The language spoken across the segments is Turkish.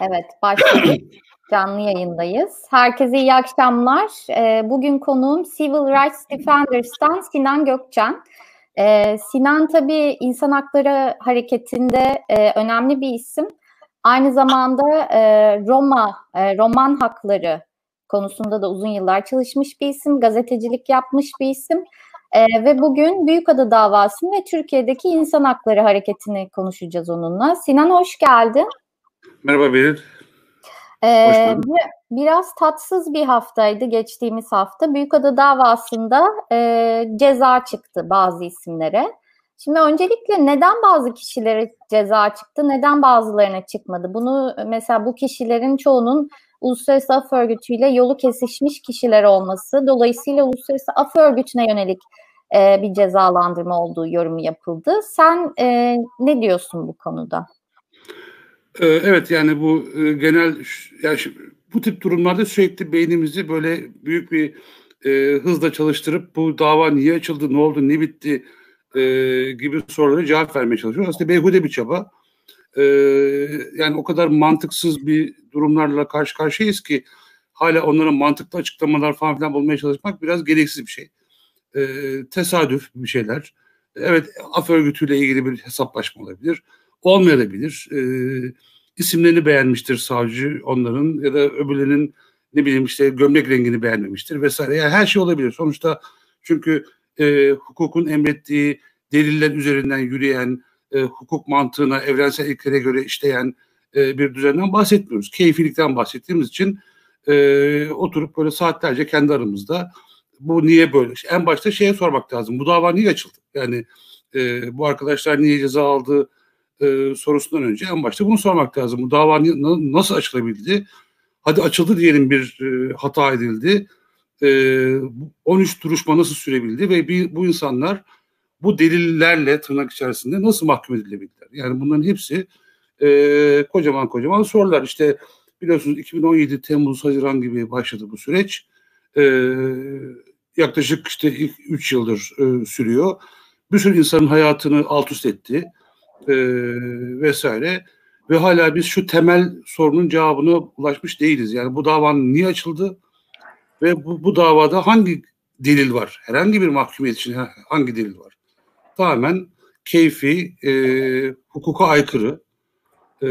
Evet, başladık. Canlı yayındayız. Herkese iyi akşamlar. Ee, bugün konuğum Civil Rights Defenders'tan Sinan Gökçen. Ee, Sinan tabii insan hakları hareketinde e, önemli bir isim. Aynı zamanda e, Roma, e, roman hakları konusunda da uzun yıllar çalışmış bir isim, gazetecilik yapmış bir isim. E, ve bugün Büyükada davasını ve Türkiye'deki insan hakları hareketini konuşacağız onunla. Sinan hoş geldin. Merhaba Beril. Ee, biraz tatsız bir haftaydı geçtiğimiz hafta. Büyükada davasında e, ceza çıktı bazı isimlere. Şimdi öncelikle neden bazı kişilere ceza çıktı, neden bazılarına çıkmadı? Bunu mesela bu kişilerin çoğunun Uluslararası Af Örgütü ile yolu kesişmiş kişiler olması, dolayısıyla Uluslararası Af Örgütü'ne yönelik e, bir cezalandırma olduğu yorumu yapıldı. Sen e, ne diyorsun bu konuda? Ee, evet yani bu e, genel yani bu tip durumlarda sürekli beynimizi böyle büyük bir e, hızla çalıştırıp bu dava niye açıldı, ne oldu, ne bitti e, gibi sorulara cevap vermeye çalışıyoruz. Aslında beyhude bir çaba. E, yani o kadar mantıksız bir durumlarla karşı karşıyayız ki hala onlara mantıklı açıklamalar falan filan bulmaya çalışmak biraz gereksiz bir şey. E, tesadüf bir şeyler. Evet af örgütüyle ilgili bir hesaplaşma olabilir. Olmayabilir. E, isimlerini beğenmiştir savcı onların ya da öbürlerinin ne bileyim işte gömlek rengini beğenmemiştir vesaire. Yani her şey olabilir. Sonuçta çünkü e, hukukun emrettiği deliller üzerinden yürüyen, e, hukuk mantığına, evrensel ilkelere göre işleyen e, bir düzenden bahsetmiyoruz. Keyfilikten bahsettiğimiz için e, oturup böyle saatlerce kendi aramızda bu niye böyle? En başta şeye sormak lazım. Bu dava niye açıldı? Yani e, bu arkadaşlar niye ceza aldı e, sorusundan önce en başta bunu sormak lazım. Bu dava nasıl açılabildi? Hadi açıldı diyelim bir e, hata edildi. E, 13 duruşma nasıl sürebildi ve bir, bu insanlar bu delillerle tırnak içerisinde nasıl mahkum edilebildiler? Yani bunların hepsi e, kocaman kocaman sorular. İşte biliyorsunuz 2017 Temmuz Haziran gibi başladı bu süreç. E, yaklaşık işte 3 yıldır e, sürüyor. Bir sürü insanın hayatını alt üst etti e, vesaire ve hala biz şu temel sorunun cevabına ulaşmış değiliz. Yani bu davanın niye açıldı ve bu, bu davada hangi delil var? Herhangi bir mahkumiyet için hangi delil var? Tamamen keyfi, e, hukuka aykırı, e,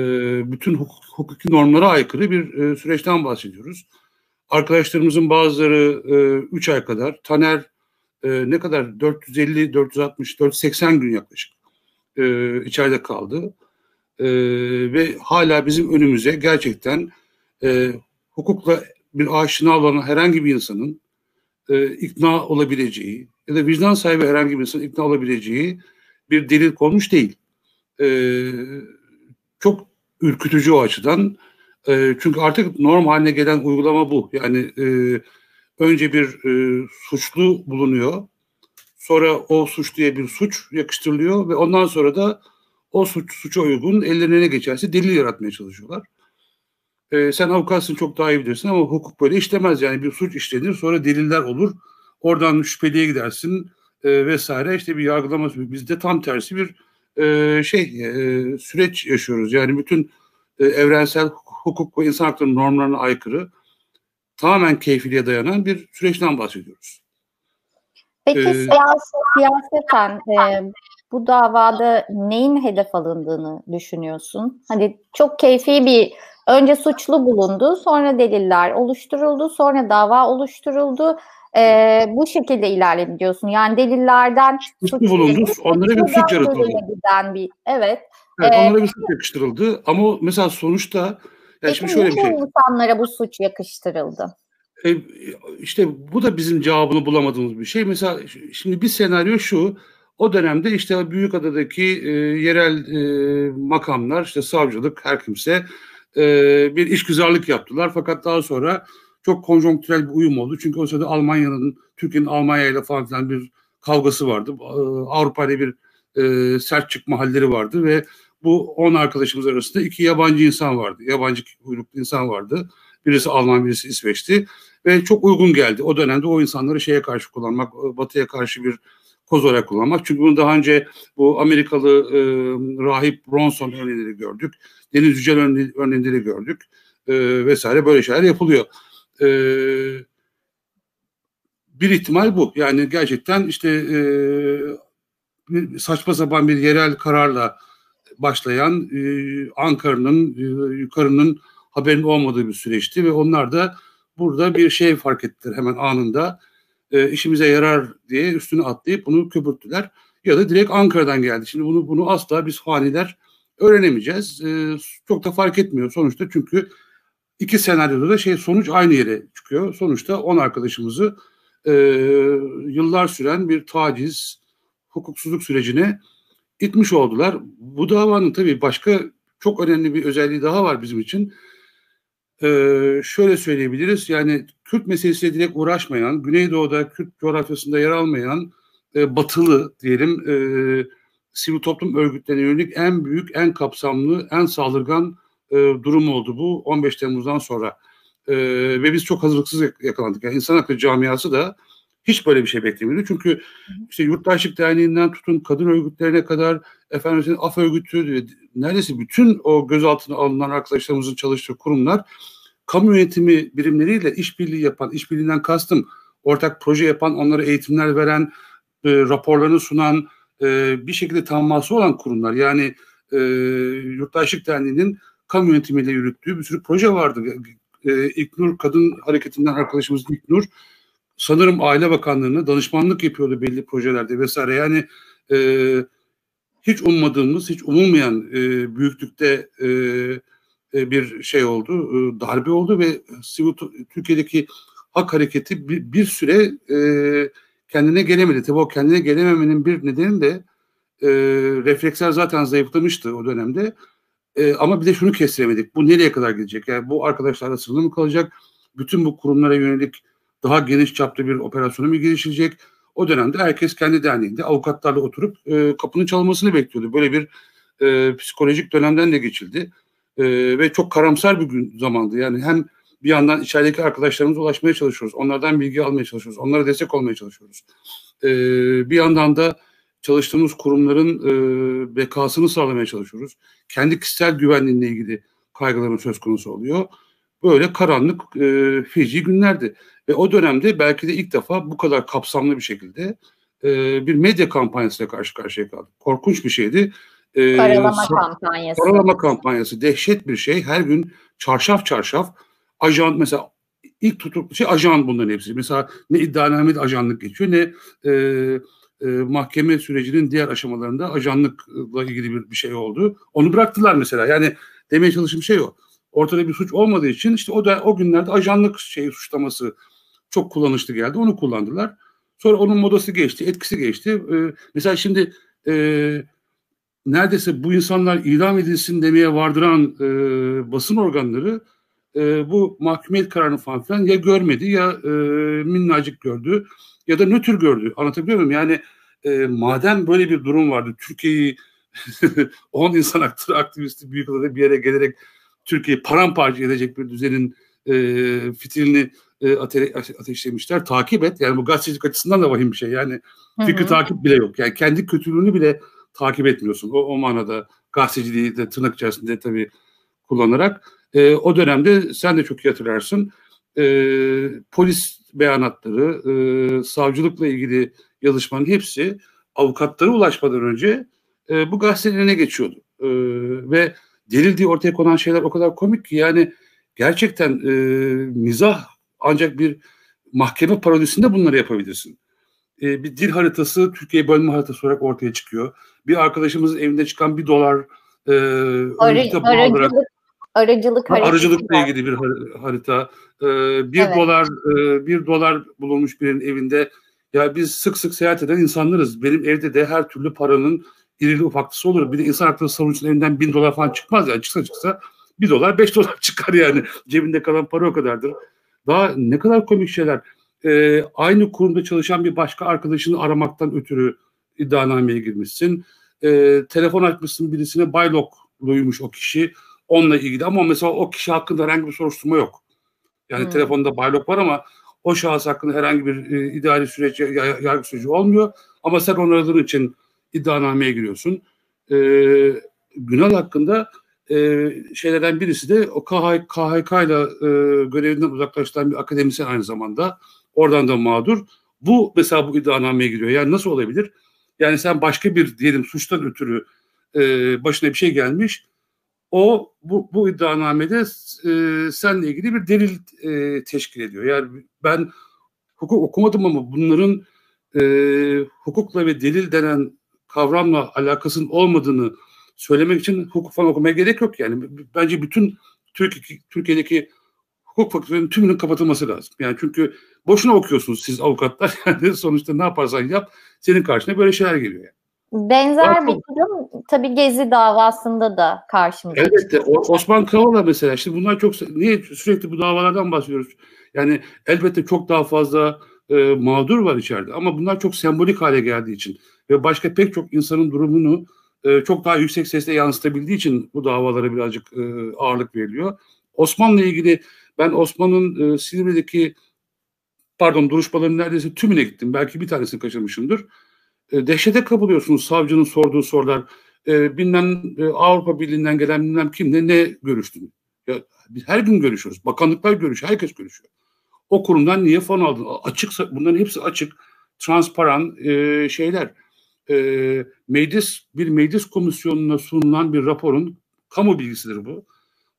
bütün hukuk, hukuki normlara aykırı bir e, süreçten bahsediyoruz. Arkadaşlarımızın bazıları 3 e, ay kadar, Taner e, ne kadar 450, 460, 480 gün yaklaşık e, içeride kaldı. E, ve hala bizim önümüze gerçekten e, hukukla bir aşina olan herhangi bir insanın e, ikna olabileceği ya da vicdan sahibi herhangi bir insanın ikna olabileceği bir delil konmuş değil. E, çok ürkütücü o açıdan. E, çünkü artık norm haline gelen uygulama bu. Yani e, önce bir e, suçlu bulunuyor. Sonra o suçluya bir suç yakıştırılıyor ve ondan sonra da o suç suça uygun ellerine ne geçerse delil yaratmaya çalışıyorlar. Ee, sen avukatsın çok daha iyi bilirsin ama hukuk böyle işlemez yani bir suç işlenir sonra deliller olur. Oradan şüpheliye gidersin e, vesaire işte bir yargılama bizde tam tersi bir e, şey e, süreç yaşıyoruz. Yani bütün e, evrensel hukuk ve insan hakları normlarına aykırı tamamen keyfiliğe dayanan bir süreçten bahsediyoruz. Peki ee, siyaseten e, bu davada neyin hedef alındığını düşünüyorsun? Hani çok keyfi bir önce suçlu bulundu, sonra deliller oluşturuldu, sonra dava oluşturuldu. E, bu şekilde ilerledi diyorsun. Yani delillerden suçlu bulundu, onlara bir suç yaratıldı. Bir, evet. Evet, ee, onlara bir suç yakıştırıldı ama mesela sonuçta Peki şimdi şöyle bir şey. insanlara bu suç yakıştırıldı? E, işte bu da bizim cevabını bulamadığımız bir şey. Mesela şimdi bir senaryo şu. O dönemde işte Büyükada'daki e, yerel e, makamlar, işte savcılık, her kimse e, bir işgüzarlık yaptılar. Fakat daha sonra çok konjonktürel bir uyum oldu. Çünkü o sırada Almanya'nın, Türkiye'nin Almanya ile falan filan bir kavgası vardı. E, Avrupa ile bir e, sert çıkma halleri vardı ve bu 10 arkadaşımız arasında iki yabancı insan vardı. Yabancı uyruklu insan vardı. Birisi Alman, birisi İsveç'ti ve çok uygun geldi. O dönemde o insanları şeye karşı kullanmak, Batı'ya karşı bir koz olarak kullanmak. Çünkü bunu daha önce bu Amerikalı e, rahip Bronson örneğleri gördük. Deniz Yücel örneğleri gördük. E, vesaire böyle şeyler yapılıyor. E, bir ihtimal bu. Yani gerçekten işte e, saçma sapan bir yerel kararla başlayan e, Ankara'nın e, yukarının haberin olmadığı bir süreçti ve onlar da burada bir şey fark ettiler hemen anında. E, işimize yarar diye üstüne atlayıp bunu köpürttüler. Ya da direkt Ankara'dan geldi. Şimdi bunu bunu asla biz faniler öğrenemeyeceğiz. E, çok da fark etmiyor sonuçta çünkü iki senaryoda da şey sonuç aynı yere çıkıyor. Sonuçta 10 arkadaşımızı e, yıllar süren bir taciz, hukuksuzluk sürecine itmiş oldular. Bu davanın tabii başka çok önemli bir özelliği daha var bizim için. Ee, şöyle söyleyebiliriz yani Kürt meselesiyle direkt uğraşmayan, Güneydoğu'da Kürt coğrafyasında yer almayan e, batılı diyelim e, sivil toplum örgütlerine yönelik en büyük, en kapsamlı, en saldırgan e, durum oldu bu 15 Temmuz'dan sonra. E, ve biz çok hazırlıksız yakalandık. Yani insan hakları camiası da hiç böyle bir şey beklemiyordu. Çünkü işte Yurttaşlık Derneği'nden tutun kadın örgütlerine kadar efendim af örgütü neredeyse bütün o gözaltına alınan arkadaşlarımızın çalıştığı kurumlar kamu yönetimi birimleriyle işbirliği yapan, işbirliğinden kastım ortak proje yapan, onlara eğitimler veren, e, raporlarını sunan, e, bir şekilde tamamlaması olan kurumlar. Yani e, Yurttaşlık Derneği'nin kamu yönetimiyle yürüttüğü bir sürü proje vardı. E, İlknur Kadın Hareketi'nden arkadaşımız İlknur sanırım Aile Bakanlığı'na danışmanlık yapıyordu belli projelerde vesaire. Yani e, hiç ummadığımız, hiç umulmayan e, büyüklükte e, e, bir şey oldu, e, darbe oldu ve sivil Türkiye'deki hak hareketi bir, bir süre e, kendine gelemedi. Tabii o kendine gelememenin bir nedeni de e, refleksler zaten zayıflamıştı o dönemde. E, ama bir de şunu kestiremedik. Bu nereye kadar gidecek? Yani bu arkadaşlarla sınırlı mı kalacak? Bütün bu kurumlara yönelik daha geniş çapta bir operasyona mı girişilecek? O dönemde herkes kendi derneğinde avukatlarla oturup e, kapının çalmasını bekliyordu. Böyle bir e, psikolojik dönemden de geçildi. E, ve çok karamsar bir gün zamandı. Yani hem bir yandan içerideki arkadaşlarımıza ulaşmaya çalışıyoruz. Onlardan bilgi almaya çalışıyoruz. Onlara destek olmaya çalışıyoruz. E, bir yandan da çalıştığımız kurumların e, bekasını sağlamaya çalışıyoruz. Kendi kişisel güvenliğine ilgili kaygıların söz konusu oluyor. Böyle karanlık e, feci günlerdi. Ve o dönemde belki de ilk defa bu kadar kapsamlı bir şekilde e, bir medya kampanyasıyla karşı karşıya kaldık. Korkunç bir şeydi. E, Karalama kampanyası. Karalama kampanyası. Dehşet bir şey. Her gün çarşaf çarşaf ajan mesela ilk tutuklu şey ajan bunların hepsi. Mesela ne iddianamede ajanlık geçiyor ne e, e, mahkeme sürecinin diğer aşamalarında ajanlıkla ilgili bir, bir şey oldu. Onu bıraktılar mesela. Yani demeye çalıştığım şey o. Ortada bir suç olmadığı için işte o da o günlerde ajanlık şeyi suçlaması çok kullanışlı geldi. Onu kullandılar. Sonra onun modası geçti, etkisi geçti. Ee, mesela şimdi e, neredeyse bu insanlar idam edilsin demeye vardıran e, basın organları e, bu mahkumiyet kararını falan filan ya görmedi ya e, minnacık gördü ya da nötr gördü. Anlatabiliyor muyum? Yani e, madem böyle bir durum vardı, Türkiye'yi 10 insan aktivisti büyük bir yere gelerek Türkiye'yi paramparça edecek bir düzenin e, fitilini e, ate ateşlemişler. Takip et. Yani bu gazetecilik açısından da vahim bir şey. Yani fikri takip bile yok. Yani kendi kötülüğünü bile takip etmiyorsun. O, o manada gazeteciliği de tırnak içerisinde tabii kullanarak. E, o dönemde sen de çok iyi hatırlarsın. E, polis beyanatları, e, savcılıkla ilgili yazışmanın hepsi avukatlara ulaşmadan önce e, bu gazetelerin geçiyordu. E, ve delil diye ortaya konan şeyler o kadar komik ki yani gerçekten e, mizah ancak bir mahkeme parodisinde bunları yapabilirsin. E, bir dil haritası Türkiye bölme haritası olarak ortaya çıkıyor. Bir arkadaşımızın evinde çıkan bir dolar e, Arı, aracılık, olarak, aracılık aracılıkla ilgili bir harita. E, bir evet. dolar e, bir dolar bulunmuş birinin evinde. Ya biz sık sık seyahat eden insanlarız. Benim evde de her türlü paranın irili ufaklısı olur. Bir de insan hakları savunucusunun elinden bin dolar falan çıkmaz yani. Çıksa çıksa bir dolar beş dolar çıkar yani. Cebinde kalan para o kadardır. Daha ne kadar komik şeyler. Ee, aynı kurumda çalışan bir başka arkadaşını aramaktan ötürü iddianameye girmişsin. Ee, telefon açmışsın birisine baylokluymuş o kişi. Onunla ilgili ama mesela o kişi hakkında herhangi bir soruşturma yok. Yani hmm. telefonda baylok var ama o şahıs hakkında herhangi bir e, idari süreç, yargı süreci olmuyor. Ama sen onarıldığın için iddianameye giriyorsun. E, Günal hakkında e, şeylerden birisi de o KH, KHK ile e, görevinden uzaklaştıran bir akademisyen aynı zamanda. Oradan da mağdur. Bu mesela bu iddianameye giriyor. Yani nasıl olabilir? Yani sen başka bir diyelim suçtan ötürü e, başına bir şey gelmiş. O bu, bu iddianamede e, seninle ilgili bir delil e, teşkil ediyor. Yani ben hukuk okumadım ama bunların e, hukukla ve delil denen kavramla alakasının olmadığını söylemek için hukuk falan okumaya gerek yok yani. Bence bütün Türkiye, Türkiye'deki hukuk fakültelerinin tümünün kapatılması lazım. Yani çünkü boşuna okuyorsunuz siz avukatlar. Yani sonuçta ne yaparsan yap senin karşına böyle şeyler geliyor yani. Benzer bir durum tabii Gezi davasında da karşımıza Elbette. Osman Kavala mesela. Şimdi bunlar çok niye sürekli bu davalardan bahsediyoruz? Yani elbette çok daha fazla e, mağdur var içeride ama bunlar çok sembolik hale geldiği için ve başka pek çok insanın durumunu e, çok daha yüksek sesle yansıtabildiği için bu davalara birazcık e, ağırlık veriliyor. Osman'la ilgili ben Osman'ın e, Silivri'deki pardon duruşmaların neredeyse tümüne gittim. Belki bir tanesini kaçırmışımdır. E, dehşete kapılıyorsunuz savcının sorduğu sorular. E, bilmem e, Avrupa Birliği'nden gelen bilmem kimle ne görüştün? Ya, biz her gün görüşüyoruz. Bakanlıklar görüşüyor. Herkes görüşüyor. O kurumdan niye fon aldın? Açıksa bunların hepsi açık, transparan e, şeyler. E, meclis bir meclis komisyonuna sunulan bir raporun kamu bilgisidir bu.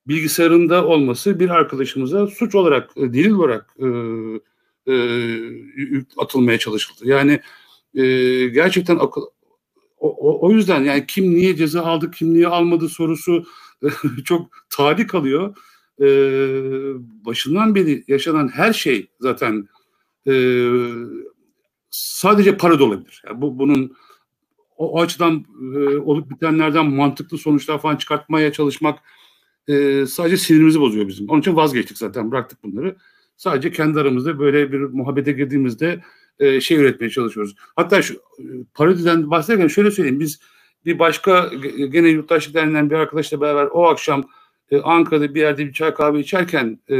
Bilgisayarında olması bir arkadaşımıza suç olarak, e, delil olarak e, e, atılmaya çalışıldı. Yani e, gerçekten akıl o, o yüzden yani kim niye ceza aldı, kim niye almadı sorusu çok tarih kalıyor. Ee, başından beri yaşanan her şey zaten e, sadece para da olabilir. Yani bu bunun o, o açıdan e, olup bitenlerden mantıklı sonuçlar falan çıkartmaya çalışmak e, sadece sinirimizi bozuyor bizim. Onun için vazgeçtik zaten bıraktık bunları. Sadece kendi aramızda böyle bir muhabbete girdiğimizde e, şey üretmeye çalışıyoruz. Hatta şu e, parodiden bahsederken şöyle söyleyeyim. Biz bir başka gene yurttaşlık derneğinden bir arkadaşla beraber o akşam e, Ankara'da bir yerde bir çay kahve içerken e,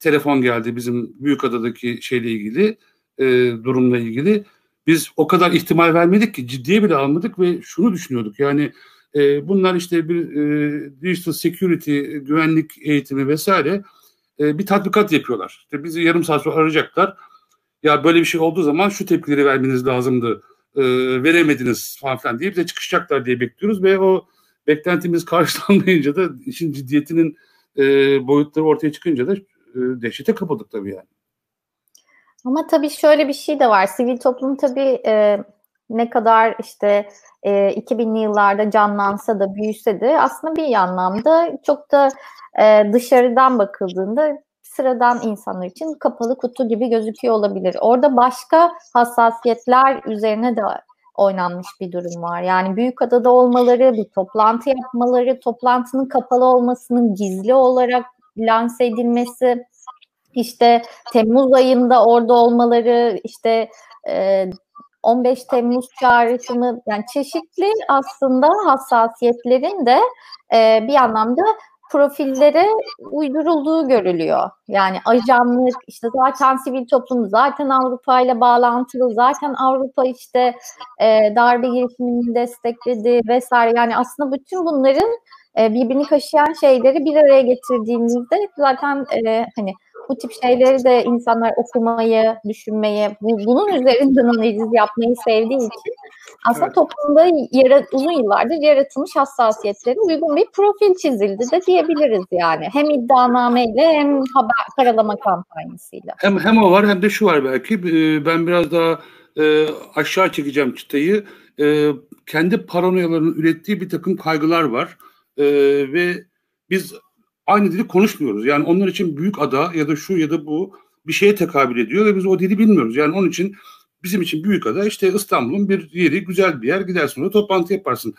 telefon geldi bizim Büyükada'daki şeyle ilgili e, durumla ilgili. Biz o kadar ihtimal vermedik ki ciddiye bile almadık ve şunu düşünüyorduk yani e, bunlar işte bir e, digital security güvenlik eğitimi vesaire e, bir tatbikat yapıyorlar. İşte bizi yarım saat sonra arayacaklar ya böyle bir şey olduğu zaman şu tepkileri vermeniz lazımdı e, veremediniz falan filan diye bize çıkışacaklar diye bekliyoruz ve o beklentimiz karşılanmayınca da işin ciddiyetinin e, boyutları ortaya çıkınca da e, dehşete kapıldık tabii yani. Ama tabii şöyle bir şey de var. Sivil toplum tabii e, ne kadar işte e, 2000'li yıllarda canlansa da büyüse de aslında bir anlamda çok da e, dışarıdan bakıldığında sıradan insanlar için kapalı kutu gibi gözüküyor olabilir. Orada başka hassasiyetler üzerine de oynanmış bir durum var. Yani büyük adada olmaları, bir toplantı yapmaları, toplantının kapalı olmasının gizli olarak lanse edilmesi, işte Temmuz ayında orada olmaları, işte 15 Temmuz çağrısını yani çeşitli aslında hassasiyetlerin de bir anlamda profillere uydurulduğu görülüyor. Yani ajanlık, işte zaten sivil toplum, zaten Avrupa ile bağlantılı, zaten Avrupa işte e, darbe girişimini destekledi vesaire. Yani aslında bütün bunların e, birbirini kaşıyan şeyleri bir araya getirdiğimizde zaten e, hani bu tip şeyleri de insanlar okumayı, düşünmeyi, bu, bunun üzerinden analiz yapmayı sevdiği için aslında evet. toplumda yara, uzun yıllardır yaratılmış hassasiyetlere uygun bir profil çizildi de diyebiliriz yani. Hem iddianameyle hem haber karalama kampanyasıyla. Hem, hem o var hem de şu var belki. Ee, ben biraz daha e, aşağı çekeceğim çıtayı. E, kendi paranoyalarının ürettiği bir takım kaygılar var. E, ve biz aynı dili konuşmuyoruz. Yani onlar için büyük ada ya da şu ya da bu bir şeye tekabül ediyor ve biz o dili bilmiyoruz. Yani onun için bizim için büyük ada işte İstanbul'un bir yeri, güzel bir yer. Gidersin orada toplantı yaparsın.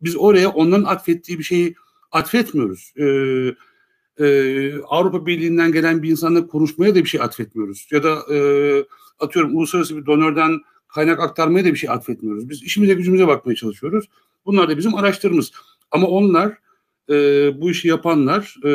Biz oraya onların atfettiği bir şeyi atfetmiyoruz. Ee, e, Avrupa Birliği'nden gelen bir insanla konuşmaya da bir şey atfetmiyoruz. Ya da e, atıyorum uluslararası bir donörden kaynak aktarmaya da bir şey atfetmiyoruz. Biz işimize gücümüze bakmaya çalışıyoruz. Bunlar da bizim araştırmamız. Ama onlar e, bu işi yapanlar e,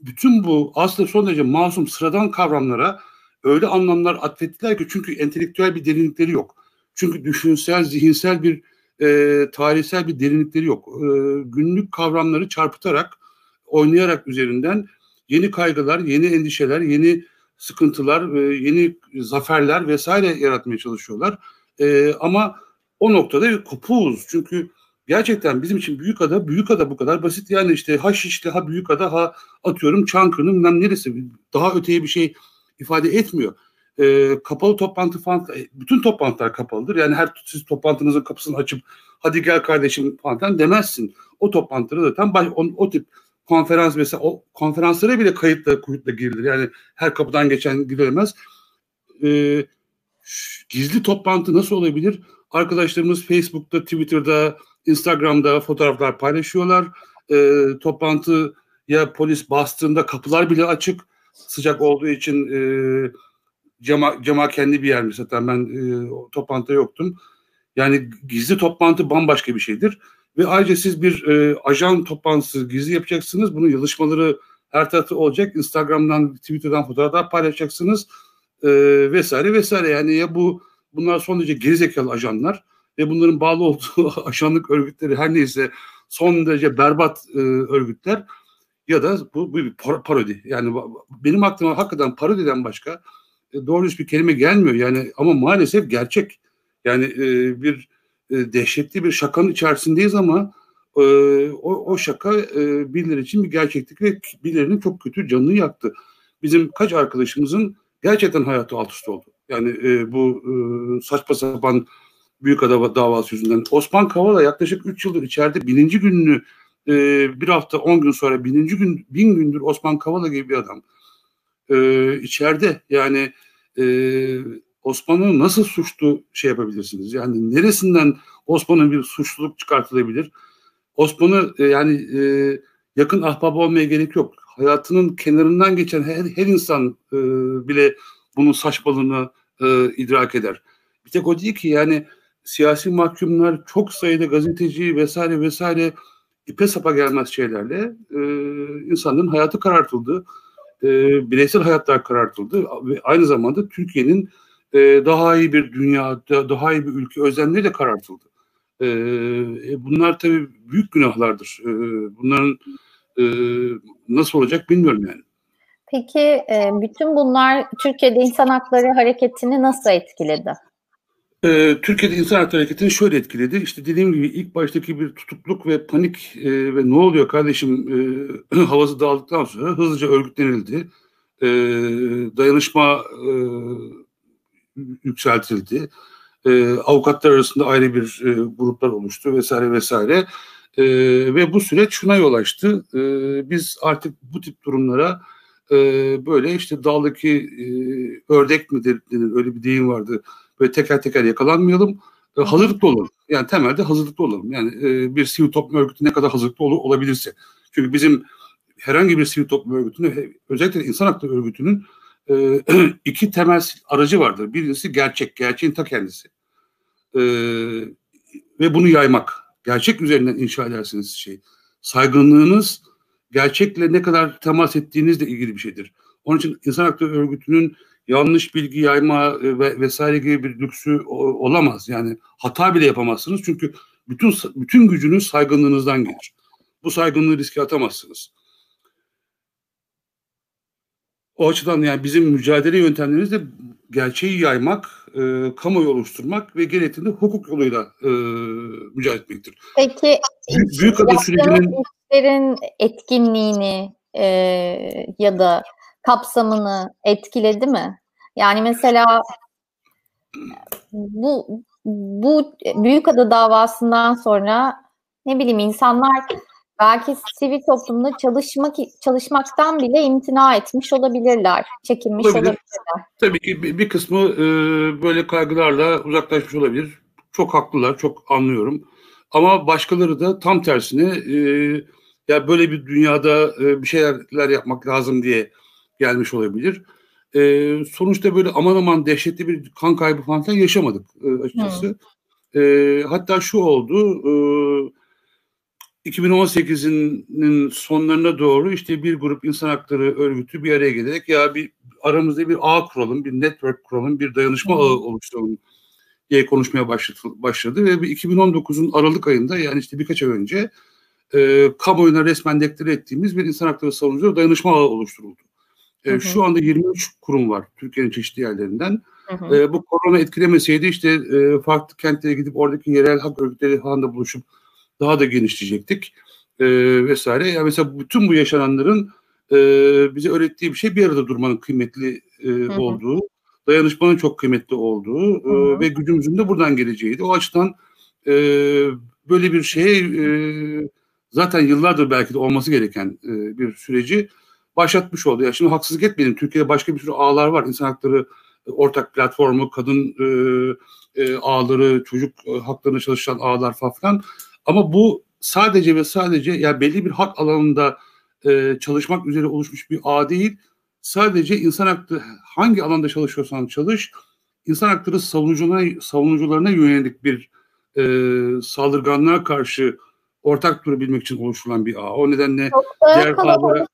bütün bu aslında son derece masum sıradan kavramlara öyle anlamlar atfettiler ki çünkü entelektüel bir derinlikleri yok. Çünkü düşünsel, zihinsel bir e, tarihsel bir derinlikleri yok. E, günlük kavramları çarpıtarak, oynayarak üzerinden yeni kaygılar, yeni endişeler, yeni sıkıntılar, e, yeni zaferler vesaire yaratmaya çalışıyorlar. E, ama o noktada kopuğuz. Çünkü gerçekten bizim için büyük ada, büyük ada bu kadar basit. Yani işte ha Şişli, ha büyük ada, ha atıyorum Çankırı'nın bilmem neresi. Daha öteye bir şey ifade etmiyor. E, kapalı toplantı falan, e, bütün toplantılar kapalıdır. Yani her siz toplantınızın kapısını açıp hadi gel kardeşim falan demezsin. O toplantıda zaten baş, o, o tip konferans mesela o konferanslara bile kayıtla kuyutla girilir. Yani her kapıdan geçen girilemez. E, gizli toplantı nasıl olabilir? Arkadaşlarımız Facebook'ta, Twitter'da, Instagram'da fotoğraflar paylaşıyorlar. E, toplantı ya polis bastığında kapılar bile açık. Sıcak olduğu için e, cama, cama kendi bir yermiş zaten ben e, toplantıda yoktum. Yani gizli toplantı bambaşka bir şeydir. Ve ayrıca siz bir e, ajan toplantısı gizli yapacaksınız. Bunun yazışmaları her tarafta olacak. Instagram'dan, Twitter'dan fotoğraflar paylaşacaksınız. E, vesaire vesaire. Yani ya bu bunlar son derece gerizekalı ajanlar ve bunların bağlı olduğu ajanlık örgütleri her neyse son derece berbat e, örgütler ya da bu, bu bir parodi. Yani benim aklıma hakikaten parodiden başka e, doğru bir kelime gelmiyor. Yani ama maalesef gerçek. Yani e, bir e, dehşetli bir şakanın içerisindeyiz ama e, o, o şaka e, birileri için bir gerçeklik ve birilerinin çok kötü canını yaktı. Bizim kaç arkadaşımızın gerçekten hayatı alt üst oldu. Yani e, bu e, saçma sapan büyük ada davası yüzünden. Osman Kavala yaklaşık 3 yıldır içeride bininci gününü e, bir hafta 10 gün sonra bininci gün bin gündür Osman Kavala gibi bir adam e, içeride yani e, Osman'ı nasıl suçlu şey yapabilirsiniz? Yani neresinden Osman'ın bir suçluluk çıkartılabilir? Osman'ı e, yani e, yakın ahbap olmaya gerek yok. Hayatının kenarından geçen her, her insan e, bile bunun saçmalığını e, idrak eder. Bir tek o değil ki yani siyasi mahkumlar çok sayıda gazeteci vesaire vesaire ipe sapa gelmez şeylerle e, insanların hayatı karartıldı. E, bireysel hayatlar karartıldı ve aynı zamanda Türkiye'nin e, daha iyi bir dünya, daha iyi bir ülke özlemleri de karartıldı. E, e, bunlar tabii büyük günahlardır. E, bunların e, nasıl olacak bilmiyorum yani. Peki e, bütün bunlar Türkiye'de insan hakları hareketini nasıl etkiledi? Ee, Türkiye'de insan hakları hareketini şöyle etkiledi. İşte dediğim gibi ilk baştaki bir tutukluk ve panik e, ve ne oluyor kardeşim e, havası dağıldıktan sonra hızlıca örgütlenildi. E, dayanışma e, yükseltildi. E, avukatlar arasında ayrı bir e, gruplar oluştu vesaire vesaire. E, ve bu süreç şuna yol açtı. E, biz artık bu tip durumlara e, böyle işte dağdaki e, ördek mi denir öyle bir deyim vardı böyle teker teker yakalanmayalım. E, hazırlıklı olalım. Yani temelde hazırlıklı olalım. Yani e, bir sivil toplum örgütü ne kadar hazırlıklı ol, olabilirse. Çünkü bizim herhangi bir sivil toplum örgütünün özellikle insan hakları örgütünün e, iki temel aracı vardır. Birincisi gerçek, gerçeğin ta kendisi. E, ve bunu yaymak. Gerçek üzerinden inşa edersiniz şey. Saygınlığınız gerçekle ne kadar temas ettiğinizle ilgili bir şeydir. Onun için insan hakları örgütünün yanlış bilgi yayma e, ve vesaire gibi bir lüksü olamaz. Yani hata bile yapamazsınız çünkü bütün bütün gücünüz saygınlığınızdan gelir. Bu saygınlığı riske atamazsınız. O açıdan yani bizim mücadele yöntemlerimiz de gerçeği yaymak, e, kamuoyu oluşturmak ve gerektiğinde hukuk yoluyla e, mücadele etmektir. Peki büyük ada sürecinin etkinliğini e, ya da kapsamını etkiledi mi? Yani mesela bu bu büyük ada davasından sonra ne bileyim insanlar belki sivil toplumda çalışmak çalışmaktan bile imtina etmiş olabilirler, çekinmiş olabilir. olabilirler. Tabii ki bir, bir kısmı e, böyle kaygılarla uzaklaşmış olabilir. Çok haklılar, çok anlıyorum. Ama başkaları da tam tersine e, ya böyle bir dünyada e, bir şeyler yapmak lazım diye gelmiş olabilir. E, sonuçta böyle aman aman dehşetli bir kan kaybı falan yaşamadık e, açıkçası. E, hatta şu oldu, e, 2018'in sonlarına doğru işte bir grup insan hakları örgütü bir araya gelerek ya bir aramızda bir ağ kuralım, bir network kuralım, bir dayanışma ağı oluşturalım diye konuşmaya başladı, başladı ve 2019'un Aralık ayında yani işte birkaç ay önce e, kamuoyuna resmen deklare ettiğimiz bir insan hakları savunucuları dayanışma ağı oluşturuldu. E, hı hı. Şu anda 23 kurum var Türkiye'nin çeşitli yerlerinden. Hı hı. E, bu korona etkilemeseydi işte e, farklı kentlere gidip oradaki yerel hak örgütleri falan da buluşup daha da genişleyecektik e, vesaire. Yani mesela bütün bu yaşananların e, bize öğrettiği bir şey bir arada durmanın kıymetli e, hı hı. olduğu, dayanışmanın çok kıymetli olduğu e, ve gücümüzün de buradan geleceğiydi. O açıdan e, böyle bir şey e, zaten yıllardır belki de olması gereken e, bir süreci başlatmış oldu. Yani şimdi haksızlık etmeyelim. Türkiye'de başka bir sürü ağlar var. İnsan hakları e, ortak platformu, kadın e, e, ağları, çocuk e, haklarına çalışan ağlar falan. Ama bu sadece ve sadece yani belli bir hak alanında e, çalışmak üzere oluşmuş bir ağ değil. Sadece insan hakları hangi alanda çalışıyorsan çalış, insan hakları savunucularına, savunucularına yönelik bir e, saldırganlığa karşı ortak durabilmek için oluşturulan bir ağ. O nedenle çok diğer ağlara...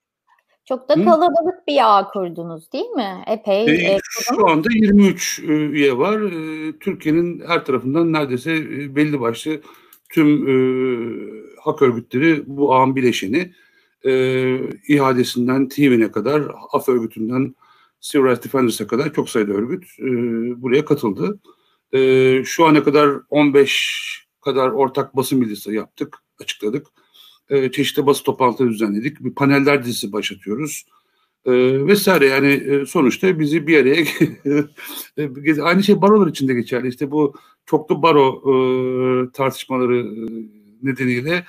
Çok da kalabalık bir ağ kurdunuz değil mi? Epey. E, e, şu anda 23 e, üye var. E, Türkiye'nin her tarafından neredeyse belli başlı tüm e, hak örgütleri bu ağın bileşeni. E, ihadesinden TİV'ine kadar, af örgütünden Civil Rights Defenders'a kadar çok sayıda örgüt e, buraya katıldı. E, şu ana kadar 15 kadar ortak basın bildirisi yaptık, açıkladık. E, çeşitli basın toplantıları düzenledik. Bir paneller dizisi başlatıyoruz. E, vesaire yani e, sonuçta bizi bir araya e, aynı şey barolar için de geçerli. İşte bu çoklu baro e, tartışmaları e, nedeniyle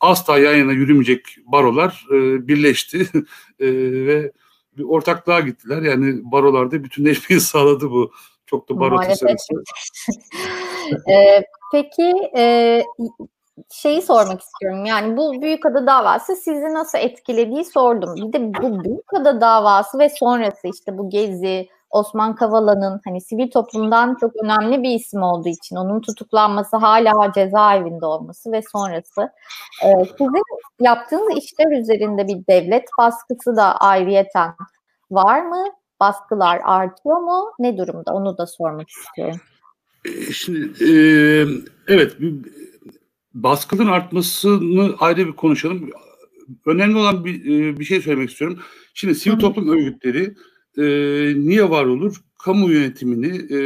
asla yan yana yürümeyecek barolar e, birleşti e, ve bir ortaklığa gittiler. Yani barolarda bütünleşmeyi sağladı bu çoklu baro tasarısı. e, peki e, şeyi sormak istiyorum. Yani bu Büyükada davası sizi nasıl etkilediği sordum. Bir de bu Büyükada davası ve sonrası işte bu gezi, Osman Kavala'nın hani sivil toplumdan çok önemli bir isim olduğu için onun tutuklanması hala cezaevinde olması ve sonrası. Ee, sizin yaptığınız işler üzerinde bir devlet baskısı da ayrıyeten var mı? Baskılar artıyor mu? Ne durumda? Onu da sormak istiyorum. Ee, şimdi e, evet baskının artmasını ayrı bir konuşalım. Önemli olan bir, e, bir şey söylemek istiyorum. Şimdi sivil toplum örgütleri e, niye var olur? Kamu yönetimini, e,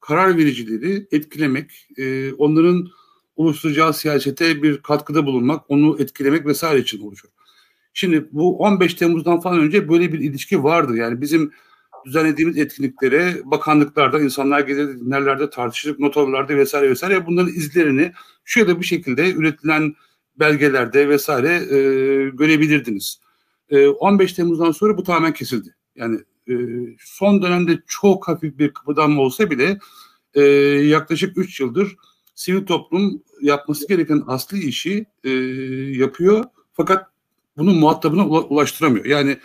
karar vericileri etkilemek, e, onların oluşturacağı siyasete bir katkıda bulunmak, onu etkilemek vesaire için oluşur. Şimdi bu 15 Temmuz'dan falan önce böyle bir ilişki vardı. Yani bizim düzenlediğimiz etkinliklere bakanlıklarda insanlar gelir dinlerlerde tartışılıp not alırlardı vesaire vesaire. Bunların izlerini şöyle bir şekilde üretilen belgelerde vesaire e, görebilirdiniz. E, 15 Temmuz'dan sonra bu tamamen kesildi. Yani e, son dönemde çok hafif bir kıpırdanma olsa bile e, yaklaşık 3 yıldır sivil toplum yapması gereken asli işi e, yapıyor. Fakat bunun muhatabına ulaştıramıyor. Yani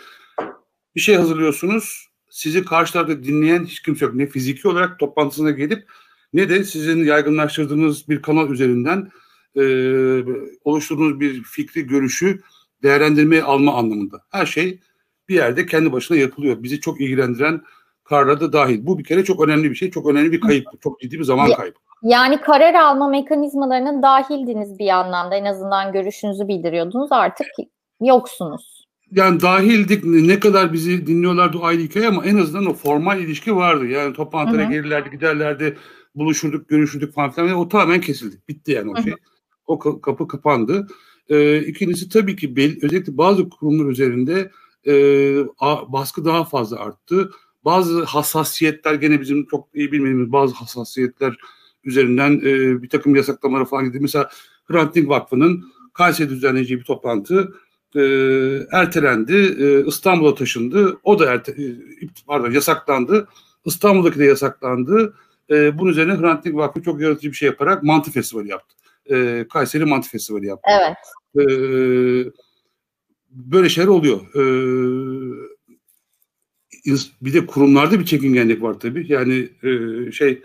bir şey hazırlıyorsunuz, sizi karşılarda dinleyen hiç kimse yok. Ne fiziki olarak toplantısına gelip ne de sizin yaygınlaştırdığınız bir kanal üzerinden e, oluşturduğunuz bir fikri, görüşü değerlendirmeye alma anlamında. Her şey bir yerde kendi başına yapılıyor. Bizi çok ilgilendiren kararlar da dahil. Bu bir kere çok önemli bir şey. Çok önemli bir kayıp. Çok ciddi bir zaman kaybı. Yani karar alma mekanizmalarının dahildiniz bir anlamda. En azından görüşünüzü bildiriyordunuz. Artık yoksunuz. Yani dahildik. Ne kadar bizi dinliyorlardı o ayrı hikaye ama en azından o formal ilişki vardı. Yani toplantılara gelirlerdi, giderlerdi, buluşurduk, görüşürdük falan filan. O tamamen kesildi. Bitti yani o Hı-hı. şey. O kapı kapandı. Ee, ikincisi tabii ki belli, özellikle bazı kurumlar üzerinde e, baskı daha fazla arttı. Bazı hassasiyetler gene bizim çok iyi bilmediğimiz bazı hassasiyetler üzerinden e, bir takım yasaklamalara falan gitti. Mesela Hrant Dink Vakfı'nın Kayseri düzenleyeceği bir toplantı e, ertelendi. E, İstanbul'a taşındı. O da erte, e, pardon yasaklandı. İstanbul'daki de yasaklandı. E, bunun üzerine Hrant Dink Vakfı çok yaratıcı bir şey yaparak Mantı Festivali yaptı. E, Kayseri Mantı Festivali yaptı. Evet. E, böyle şeyler oluyor. Ee, bir de kurumlarda bir çekingenlik var tabii. Yani e, şey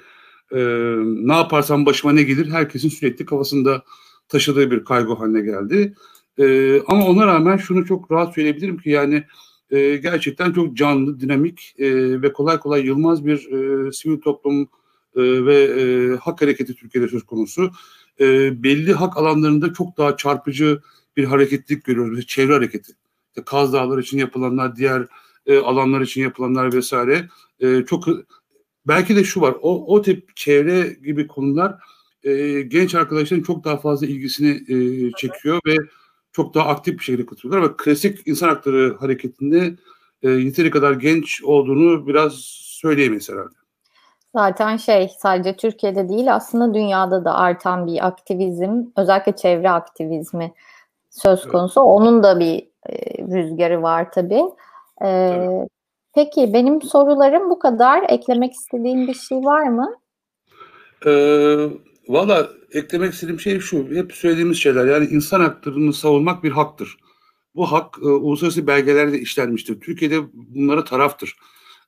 e, ne yaparsam başıma ne gelir herkesin sürekli kafasında taşıdığı bir kaygı haline geldi. E, ama ona rağmen şunu çok rahat söyleyebilirim ki yani e, gerçekten çok canlı, dinamik e, ve kolay kolay yılmaz bir e, sivil toplum e, ve e, hak hareketi Türkiye'de söz konusu. E, belli hak alanlarında çok daha çarpıcı bir hareketlik görüyoruz. Çevre hareketi. İşte Kaz Dağları için yapılanlar, diğer e, alanlar için yapılanlar vesaire. E, çok belki de şu var. O, o tip çevre gibi konular e, genç arkadaşların çok daha fazla ilgisini e, çekiyor ve çok daha aktif bir şekilde katılıyorlar ama klasik insan hakları hareketinde e, yeteri kadar genç olduğunu biraz söyleyemeyiz herhalde. Zaten şey sadece Türkiye'de değil aslında dünyada da artan bir aktivizm özellikle çevre aktivizmi söz konusu. Evet. Onun da bir e, rüzgarı var tabii. E, evet. Peki benim sorularım bu kadar. Eklemek istediğin bir şey var mı? Ee, Valla eklemek istediğim şey şu. Hep söylediğimiz şeyler. Yani insan haklarını savunmak bir haktır. Bu hak e, uluslararası belgelerde işlenmiştir. Türkiye'de bunlara taraftır.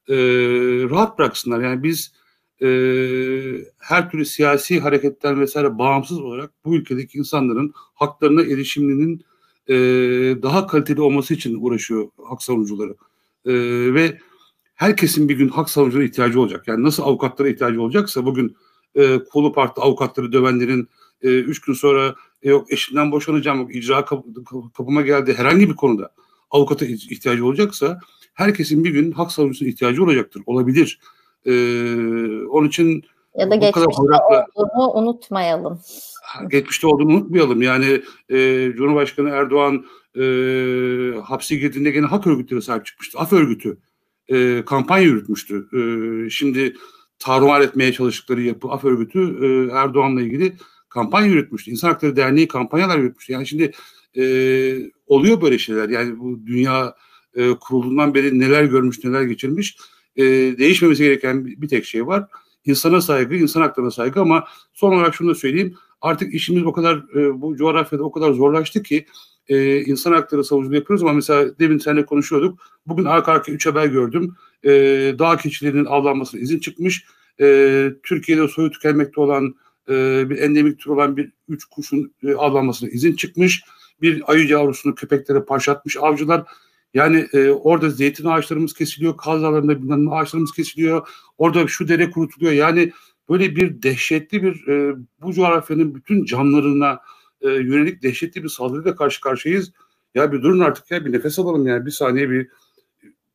E, rahat bıraksınlar. Yani biz e, her türlü siyasi hareketten vesaire bağımsız olarak bu ülkedeki insanların haklarına erişiminin e, daha kaliteli olması için uğraşıyor hak savunucuları. E, ve herkesin bir gün hak savunuculara ihtiyacı olacak. Yani nasıl avukatlara ihtiyacı olacaksa bugün e, kolu parkta avukatları dövenlerin e, üç gün sonra e, yok eşinden boşanacağım, yok icra kap, kapıma geldi herhangi bir konuda avukata ihtiyacı olacaksa herkesin bir gün hak savunucusuna ihtiyacı olacaktır. Olabilir. E, onun için ya da geçmişte kadar olduğunu unutmayalım. Geçmişte olduğunu unutmayalım. Yani e, Cumhurbaşkanı Erdoğan e, hapse girdiğinde gene hak örgütleri sahip çıkmıştı. Af örgütü e, kampanya yürütmüştü. E, şimdi tarumar etmeye çalıştıkları yapı af örgütü e, Erdoğan'la ilgili kampanya yürütmüştü. İnsan Hakları Derneği kampanyalar yürütmüştü. Yani şimdi e, oluyor böyle şeyler. Yani bu dünya e, kurulduğundan beri neler görmüş, neler geçirmiş. E, değişmemesi gereken bir, tek şey var. İnsana saygı, insan haklarına saygı ama son olarak şunu da söyleyeyim. Artık işimiz o kadar e, bu coğrafyada o kadar zorlaştı ki e, insan hakları savunuculuğu yapıyoruz ama mesela demin seninle konuşuyorduk. Bugün arka arkaya üç haber gördüm. E, dağ keçilerinin avlanmasına izin çıkmış. E, Türkiye'de soyu tükenmekte olan e, bir endemik tür olan bir üç kuşun e, avlanmasına izin çıkmış. Bir ayı yavrusunu köpeklere parçatmış avcılar. Yani e, orada zeytin ağaçlarımız kesiliyor, kaz dağlarında ağaçlarımız kesiliyor. Orada şu dere kurutuluyor. Yani böyle bir dehşetli bir e, bu coğrafyanın bütün canlarına e, yönelik dehşetli bir saldırıyla karşı karşıyayız. Ya bir durun artık ya bir nefes alalım yani bir saniye bir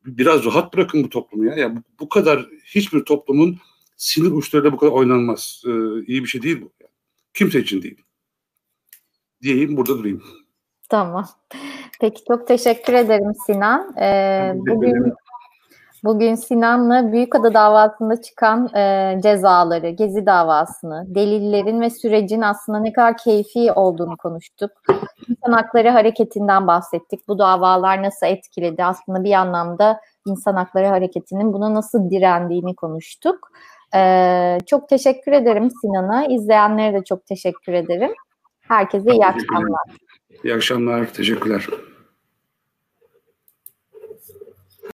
biraz rahat bırakın bu toplumu ya. Yani bu, bu kadar hiçbir toplumun sinir uçlarıyla bu kadar oynanmaz. Ee, iyi bir şey değil bu. Yani. Kimse için değil. Diyeyim burada durayım. Tamam. Peki çok teşekkür ederim Sinan. Ee, bugün Bugün Sinan'la Büyükada davasında çıkan e, cezaları, Gezi davasını, delillerin ve sürecin aslında ne kadar keyfi olduğunu konuştuk. İnsan Hakları Hareketi'nden bahsettik. Bu davalar nasıl etkiledi? Aslında bir anlamda İnsan Hakları Hareketi'nin buna nasıl direndiğini konuştuk. E, çok teşekkür ederim Sinan'a. İzleyenlere de çok teşekkür ederim. Herkese iyi akşamlar. İyi akşamlar. Teşekkürler.